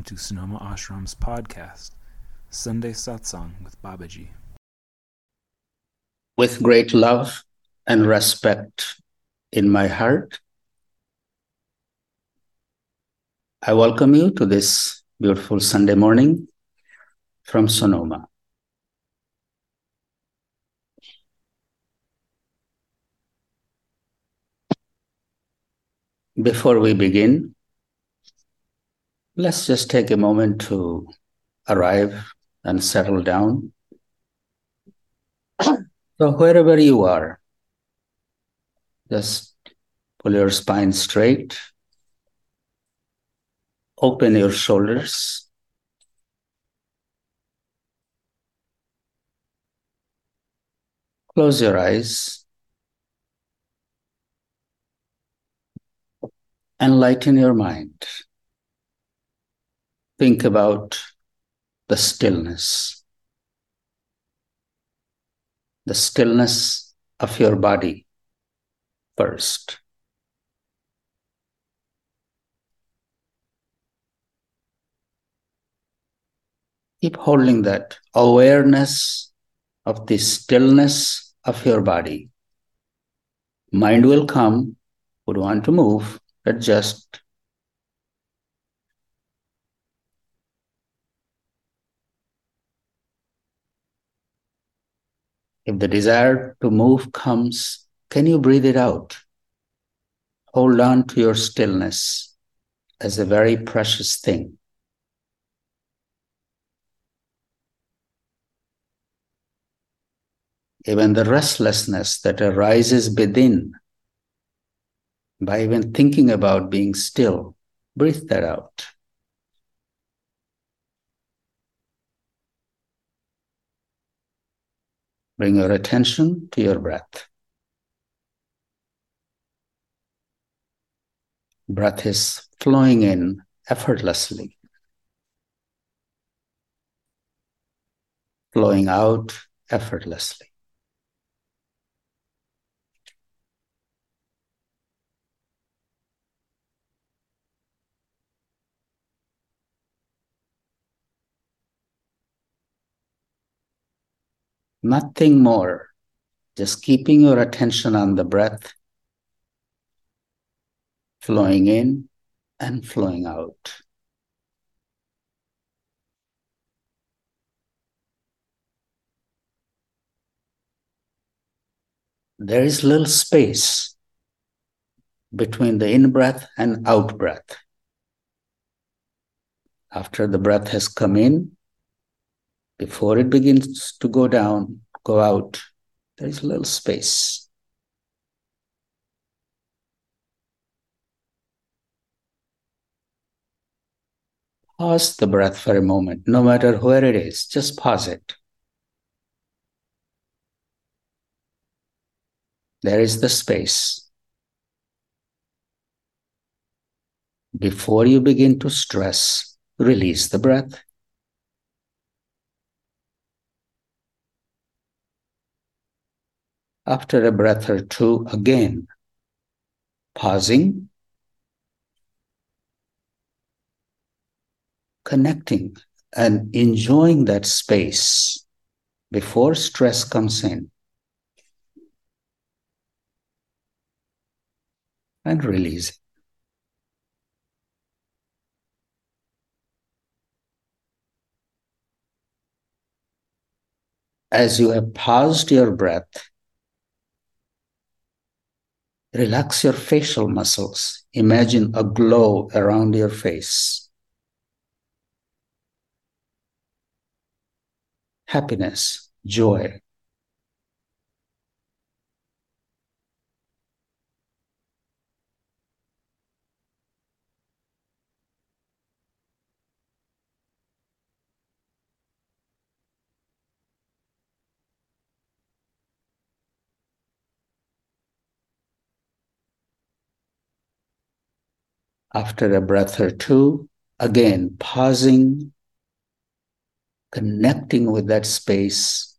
Welcome to Sonoma Ashram's podcast, Sunday Satsang with Babaji. With great love and respect in my heart, I welcome you to this beautiful Sunday morning from Sonoma. Before we begin, let's just take a moment to arrive and settle down. So, wherever you are, just pull your spine straight, open your shoulders. Close your eyes and lighten your mind think about the stillness, the stillness of your body first. Keep holding that awareness of the stillness of your body. Mind will come, would want to move, adjust, If the desire to move comes, can you breathe it out? Hold on to your stillness as a very precious thing. Even the restlessness that arises within by even thinking about being still, breathe that out. Bring your attention to your breath. Breath is flowing in effortlessly, flowing out effortlessly. Nothing more. Just keeping your attention on the breath, flowing in and flowing out. There is little space between the in breath and out breath. After the breath has come in, before it begins to go down, go out, there is a little space. Pause the breath for a moment, no matter where it is, just pause it. There is the space. Before you begin to stress, release the breath. After a breath or two, again, pausing, connecting, and enjoying that space before stress comes in. And releasing. As you have paused your breath, Relax your facial muscles. Imagine a glow around your face. Happiness, joy. After a breath or two, again, pausing, connecting with that space,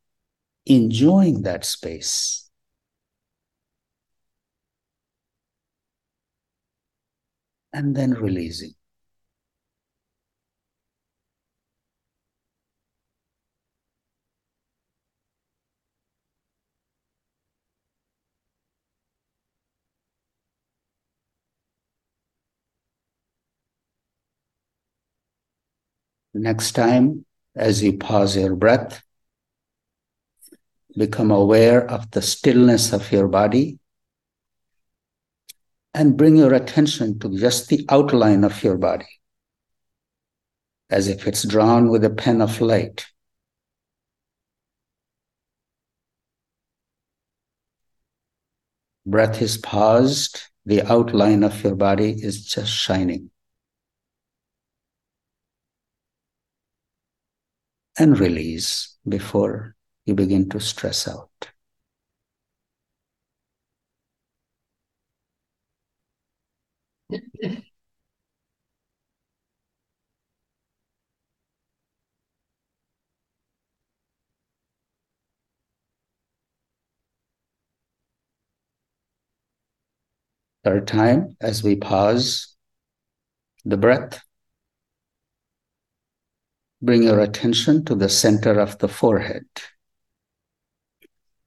enjoying that space. And then releasing. Next time, as you pause your breath, become aware of the stillness of your body and bring your attention to just the outline of your body as if it's drawn with a pen of light. Breath is paused, the outline of your body is just shining. And release before you begin to stress out. Third time, as we pause the breath, bring your attention to the center of the forehead.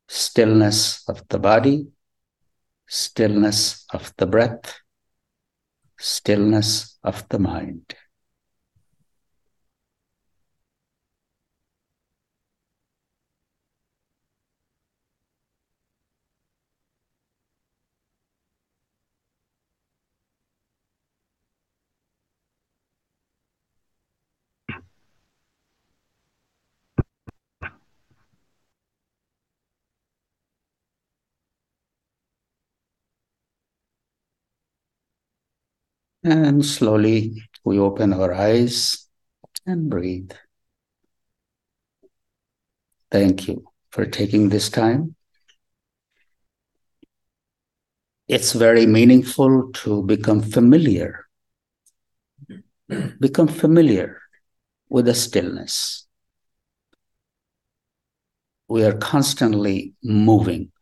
Stillness of the body, stillness of the breath, stillness of the mind. And slowly we open our eyes and breathe. Thank you for taking this time. It's very meaningful to become familiar. Become familiar with the stillness. We are constantly moving.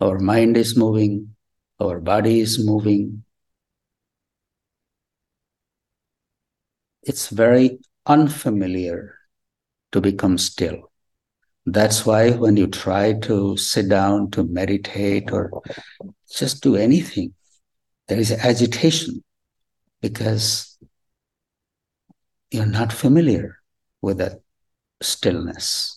Our mind is moving, our body is moving, it's very unfamiliar to become still. That's why when you try to sit down to meditate or just do anything, there is agitation because you're not familiar with that stillness.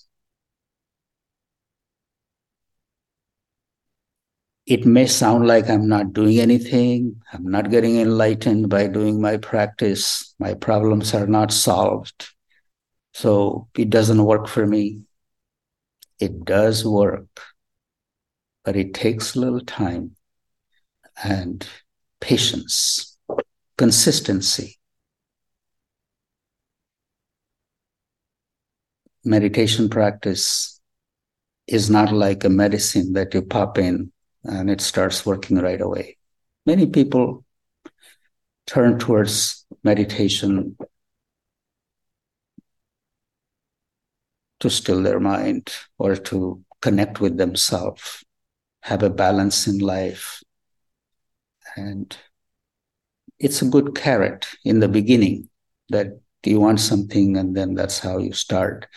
It may sound like I'm not doing anything, I'm not getting enlightened by doing my practice, my problems are not solved. So it doesn't work for me. It does work, but it takes a little time and patience, consistency. Meditation practice is not like a medicine that you pop in and it starts working right away. Many people turn towards meditation to still their mind or to connect with themselves, have a balance in life. And it's a good carrot in the beginning that you want something and then that's how you start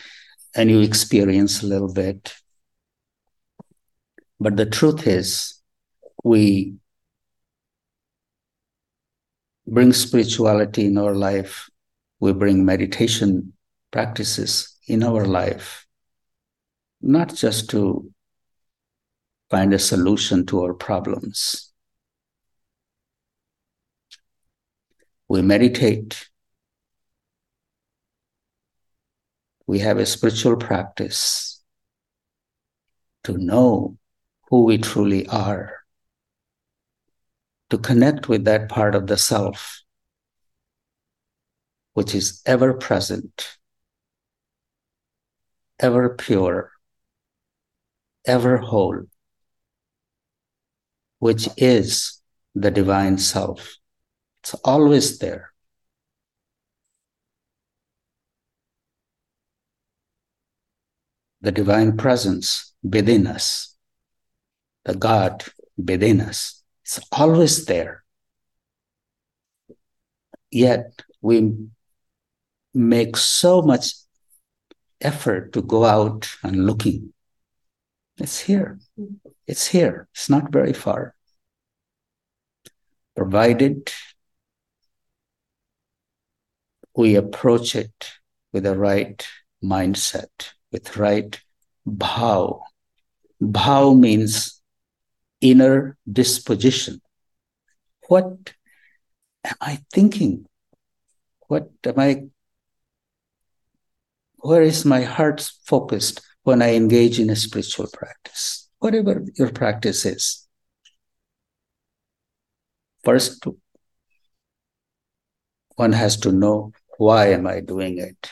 and you experience a little bit but the truth is, we bring spirituality in our life, we bring meditation practices in our life, not just to find a solution to our problems. We meditate. We have a spiritual practice to know who we truly are, to connect with that part of the self which is ever present, ever pure, ever whole, which is the divine self. It's always there. The divine presence within us the God within us. It's always there. Yet we make so much effort to go out and looking. It's here. It's here. It's not very far. Provided we approach it with the right mindset, with right bhav. Bhav means inner disposition. What am I thinking? What am I? Where is my heart focused when I engage in a spiritual practice? Whatever your practice is. First, one has to know why am I doing it?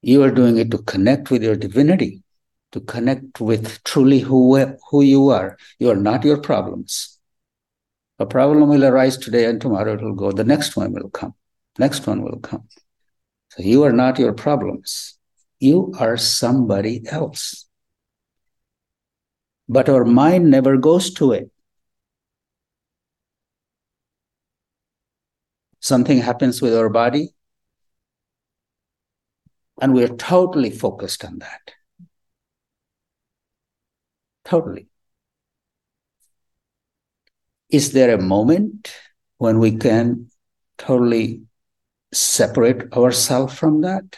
You are doing it to connect with your divinity, to connect with truly who, who you are. You are not your problems. A problem will arise today and tomorrow it will go. The next one will come. Next one will come. So you are not your problems. You are somebody else. But our mind never goes to it. something happens with our body, and we're totally focused on that. Totally. Is there a moment when we can totally separate ourselves from that?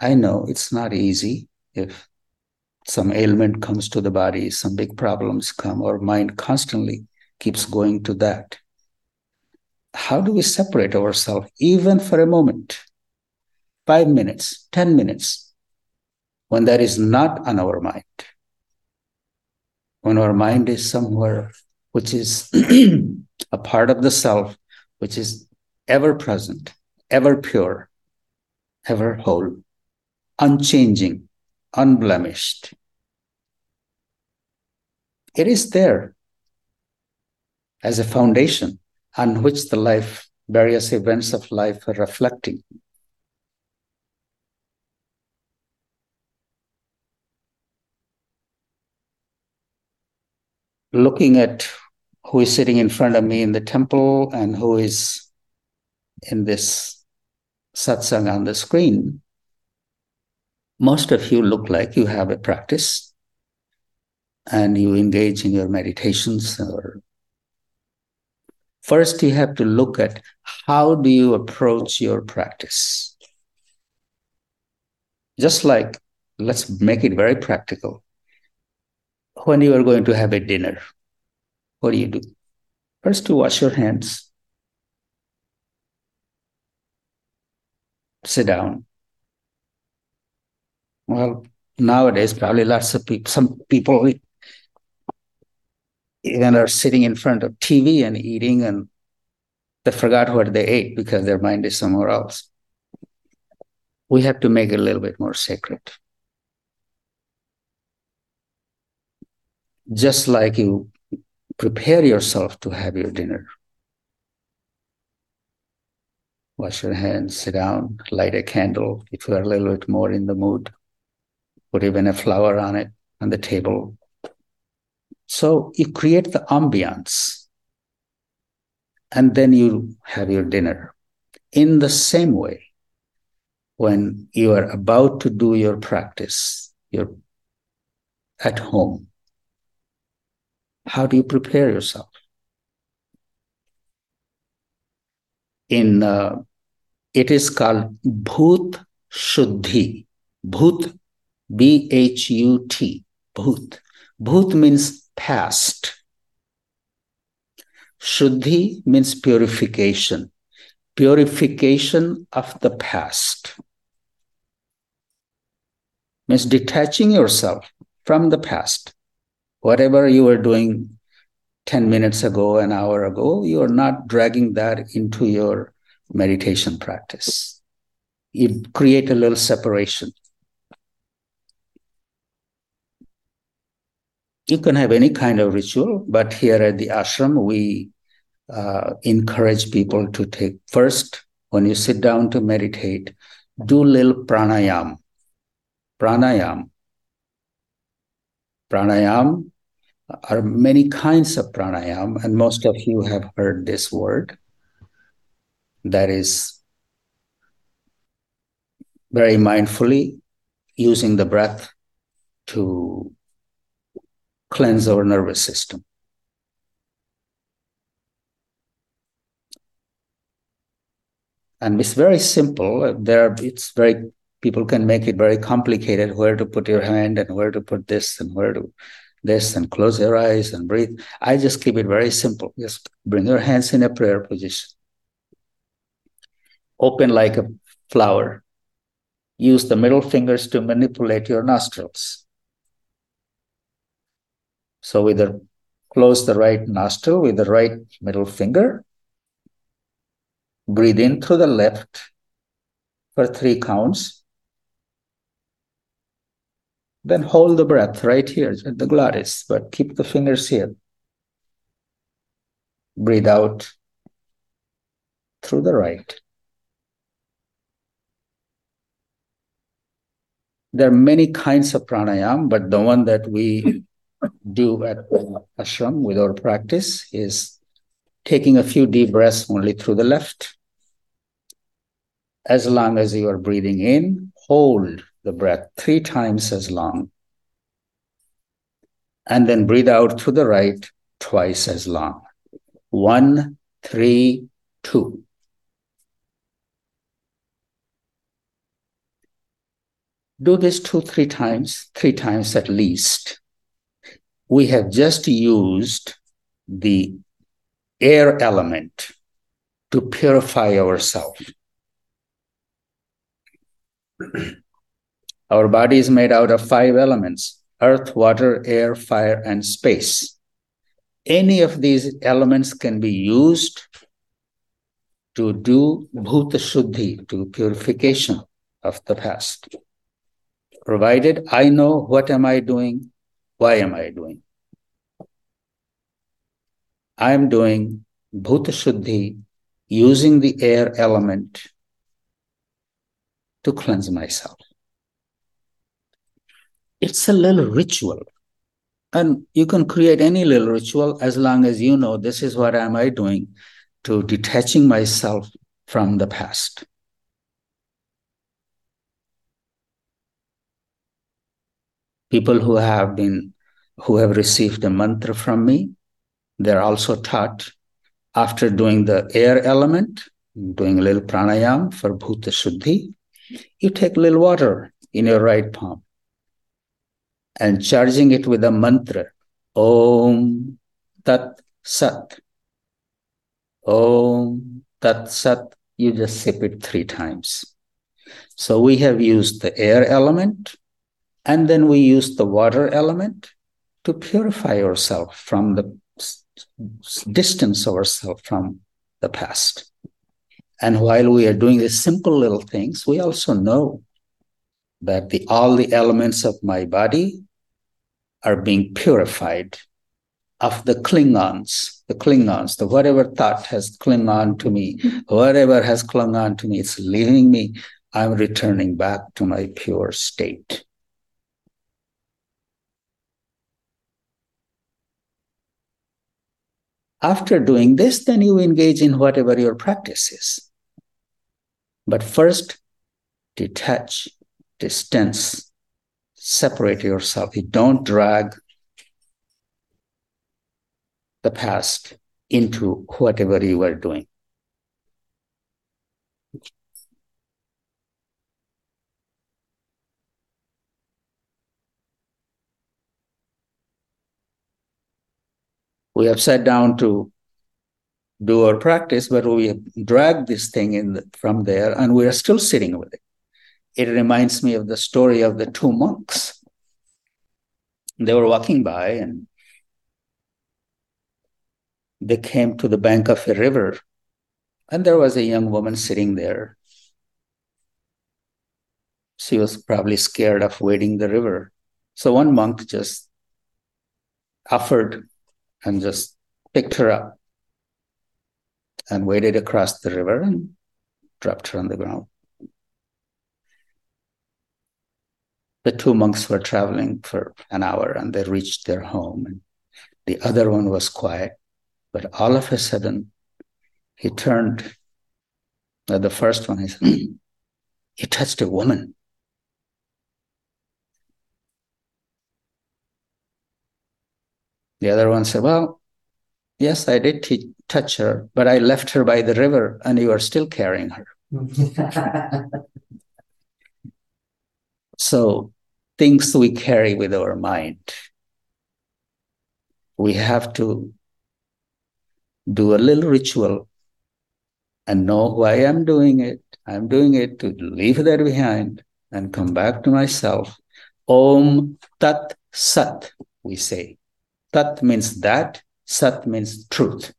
I know it's not easy if some ailment comes to the body, some big problems come, our mind constantly keeps going to that. How do we separate ourselves, even for a moment? Five minutes, 10 minutes, when that is not on our mind. When our mind is somewhere which is a part of the self, which is ever present, ever pure, ever whole, unchanging, unblemished. It is there as a foundation on which the life, various events of life are reflecting. Looking at who is sitting in front of me in the temple and who is in this satsang on the screen, most of you look like you have a practice and you engage in your meditations or first you have to look at how do you approach your practice. Just like let's make it very practical. When you are going to have a dinner what do you do? First you wash your hands. Sit down. Well, nowadays, probably lots of people, some people even are sitting in front of TV and eating and they forgot what they ate because their mind is somewhere else. We have to make it a little bit more sacred. Just like you prepare yourself to have your dinner. Wash your hands, sit down, light a candle if you are a little bit more in the mood put even a flower on it on the table. So you create the ambiance and then you have your dinner. In the same way, when you are about to do your practice, you're at home, how do you prepare yourself? In uh, it is called Bhut Shuddhi. Bhut B H U T, Bhut. Bhut means past. Shuddhi means purification, purification of the past. Means detaching yourself from the past. Whatever you were doing 10 minutes ago, an hour ago, you are not dragging that into your meditation practice. You create a little separation you can have any kind of ritual, but here at the ashram, we uh, encourage people to take first, when you sit down to meditate, do little pranayam. Pranayam. Pranayam are many kinds of pranayam, and most of you have heard this word. That is very mindfully using the breath to cleanse our nervous system. And it's very simple. There, it's very people can make it very complicated. Where to put your hand and where to put this and where to this and close your eyes and breathe. I just keep it very simple. Just bring your hands in a prayer position. Open like a flower. Use the middle fingers to manipulate your nostrils. So with the close the right nostril with the right middle finger. Breathe in through the left for three counts. Then hold the breath right here at the glottis, but keep the fingers here. Breathe out through the right. There are many kinds of pranayam, but the one that we do at uh, ashram with our practice is taking a few deep breaths only through the left. As long as you are breathing in, hold the breath three times as long. And then breathe out through the right twice as long. One, three, two. Do this two, three times, three times at least. We have just used the air element to purify ourselves. Our body is made out of five elements earth, water, air, fire, and space. Any of these elements can be used to do bhuta shuddhi, to purification of the past provided I know what am I doing, why am I doing. I am doing Bhuta Shuddhi using the air element to cleanse myself. It's a little ritual. And you can create any little ritual as long as you know this is what am I doing to detaching myself from the past. People who have been who have received a mantra from me they're also taught after doing the air element doing a little pranayam for bhuta shuddhi you take a little water in your right palm and charging it with a mantra om tat sat. Om tat sat you just sip it three times. So we have used the air element and then we use the water element to purify ourselves from the distance ourselves from the past. And while we are doing these simple little things, we also know that the, all the elements of my body are being purified of the klingons, the klingons, the whatever thought has clung on to me, whatever has clung on to me, it's leaving me. I'm returning back to my pure state. After doing this, then you engage in whatever your practice is. But first, detach, distance, separate yourself. You don't drag the past into whatever you are doing. We have sat down to do our practice, but we dragged this thing in the, from there and we are still sitting with it. It reminds me of the story of the two monks. They were walking by and they came to the bank of a river, and there was a young woman sitting there. She was probably scared of wading the river. So one monk just offered and just picked her up and waded across the river and dropped her on the ground. The two monks were traveling for an hour and they reached their home. And the other one was quiet, but all of a sudden he turned. Uh, the first one, he said, He touched a woman. The other one said, Well, yes, I did t- touch her, but I left her by the river and you are still carrying her. so, things we carry with our mind, we have to do a little ritual and know why I'm doing it. I'm doing it to leave that behind and come back to myself. Om Tat Sat, we say. Tat means that, Sat means truth.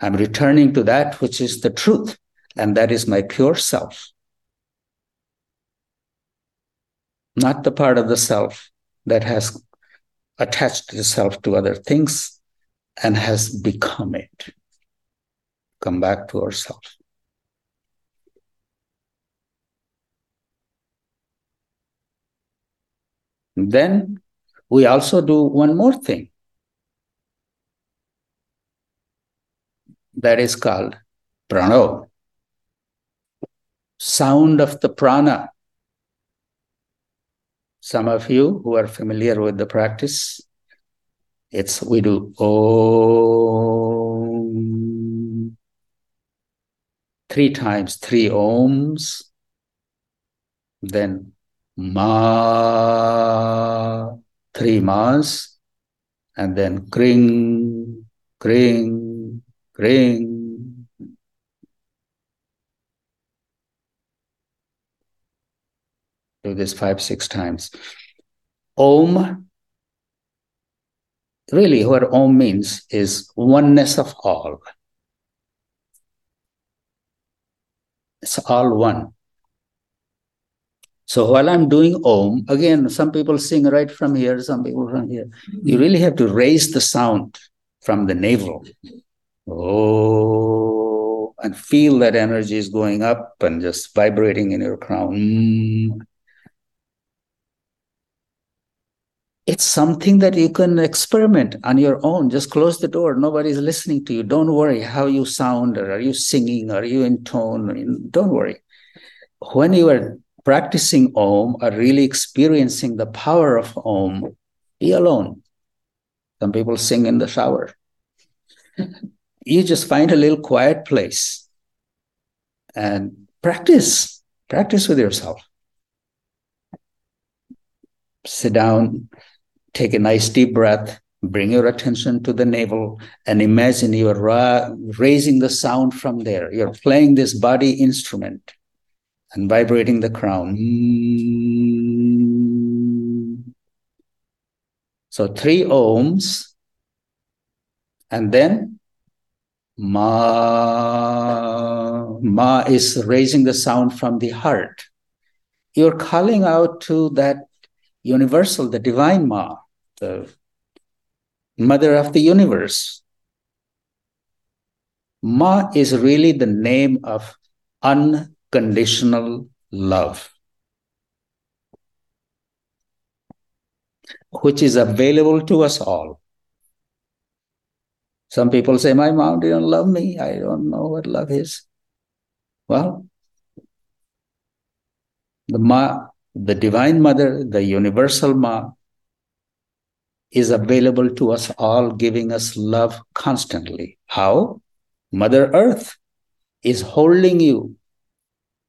I'm returning to that which is the truth, and that is my pure self. Not the part of the self that has attached itself to other things and has become it. Come back to ourselves. Then we also do one more thing. That is called Pranav, sound of the prana. Some of you who are familiar with the practice, it's we do om. Three times, three Oms, then ma, three mas, and then kring, kring, kring. Do this five, six times. Om, really, what Om means is oneness of all. It's all one. So while I'm doing Om, again, some people sing right from here, some people from here. You really have to raise the sound from the navel. Oh, and feel that energy is going up and just vibrating in your crown. Mm. It's something that you can experiment on your own. Just close the door. Nobody's listening to you. Don't worry how you sound, or are you singing, are you in tone? Don't worry. When you are practicing Om or really experiencing the power of Om, be alone. Some people sing in the shower. you just find a little quiet place and practice. Practice with yourself. Sit down, take a nice deep breath, bring your attention to the navel, and imagine you are ra- raising the sound from there. You're playing this body instrument and vibrating the crown. So three Oms, and then ma. Ma is raising the sound from the heart. You're calling out to that universal, the divine Ma, the mother of the universe. Ma is really the name of conditional love, which is available to us all. Some people say, My mom didn't love me. I don't know what love is. Well, the Ma, the Divine Mother, the Universal Ma, is available to us all, giving us love constantly. How? Mother Earth is holding you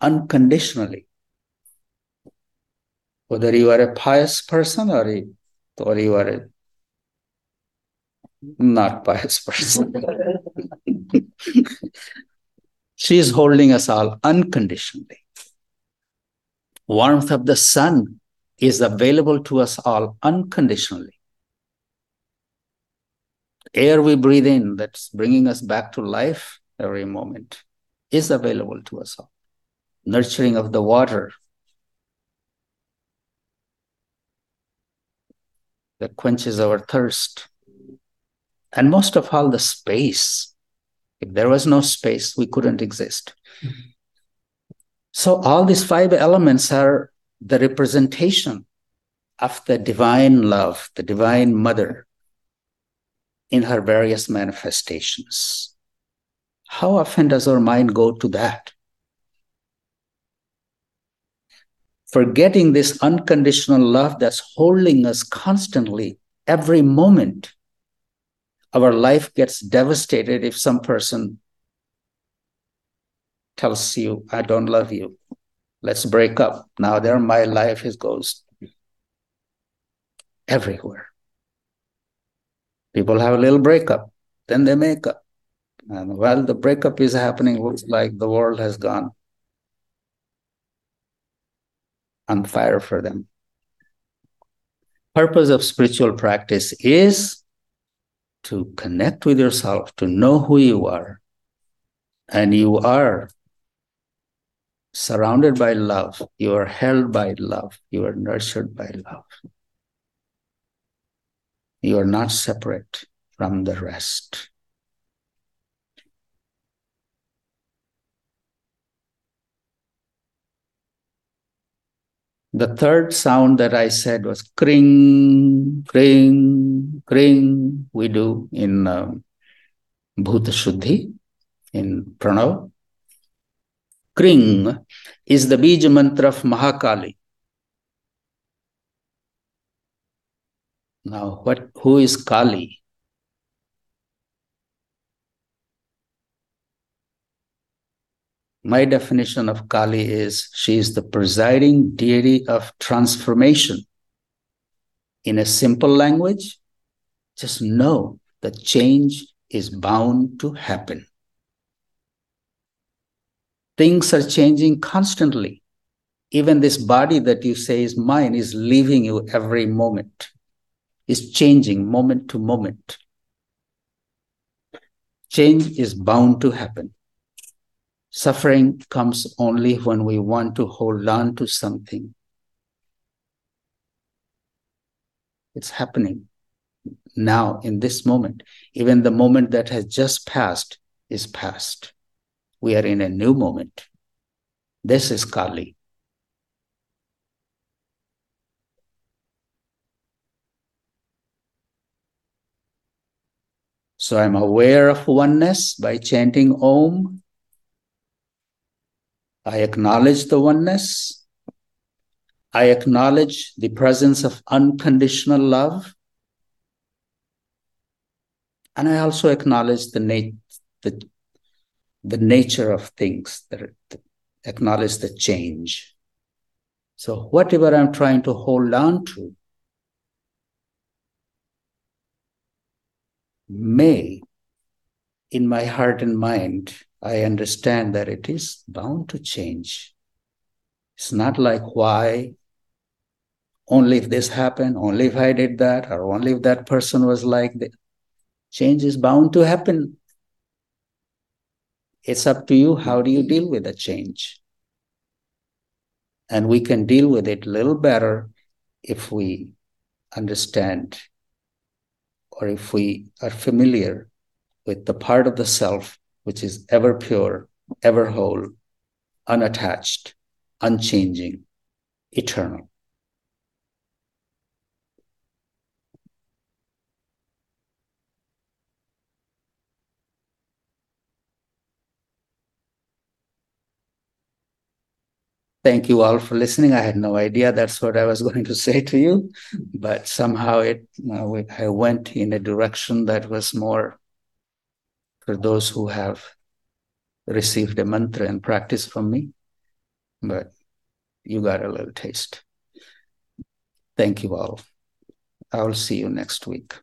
unconditionally. Whether you are a pious person or, a, or you are a not pious person. she is holding us all unconditionally. Warmth of the sun is available to us all unconditionally. Air we breathe in, that's bringing us back to life every moment, is available to us all nurturing of the water that quenches our thirst. And most of all, the space. If there was no space, we couldn't exist. Mm-hmm. So, all these five elements are the representation of the divine love, the divine mother in her various manifestations. How often does our mind go to that? Forgetting this unconditional love that's holding us constantly every moment our life gets devastated if some person tells you, I don't love you. Let's break up. Now there my life is goes everywhere. People have a little breakup, then they make up. And while the breakup is happening, looks like the world has gone on fire for them. Purpose of spiritual practice is to connect with yourself, to know who you are. And you are surrounded by love, you are held by love, you are nurtured by love. You are not separate from the rest. The third sound that I said was kring, kring, kring, we do in um, Bhuta Shuddhi, in Pranav. Kring is the Bija mantra of Mahakali. Now, what who is Kali? My definition of Kali is she is the presiding deity of transformation. In a simple language, just know that change is bound to happen. Things are changing constantly. Even this body that you say is mine is leaving you every moment, is changing moment to moment. Change is bound to happen. Suffering comes only when we want to hold on to something. It's happening now in this moment. Even the moment that has just passed is past. We are in a new moment. This is Kali. So I'm aware of oneness by chanting Om. I acknowledge the oneness. I acknowledge the presence of unconditional love. And I also acknowledge the, nat- the, the nature of things, that, acknowledge the change. So, whatever I'm trying to hold on to may, in my heart and mind, I understand that it is bound to change. It's not like why, only if this happened, only if I did that, or only if that person was like that. Change is bound to happen. It's up to you. How do you deal with the change? And we can deal with it a little better if we understand or if we are familiar with the part of the self which is ever pure, ever whole, unattached, unchanging, eternal. Thank you all for listening. I had no idea that's what I was going to say to you, but somehow it uh, I went in a direction that was more for those who have received a mantra and practice from me, but you got a little taste. Thank you all. I will see you next week.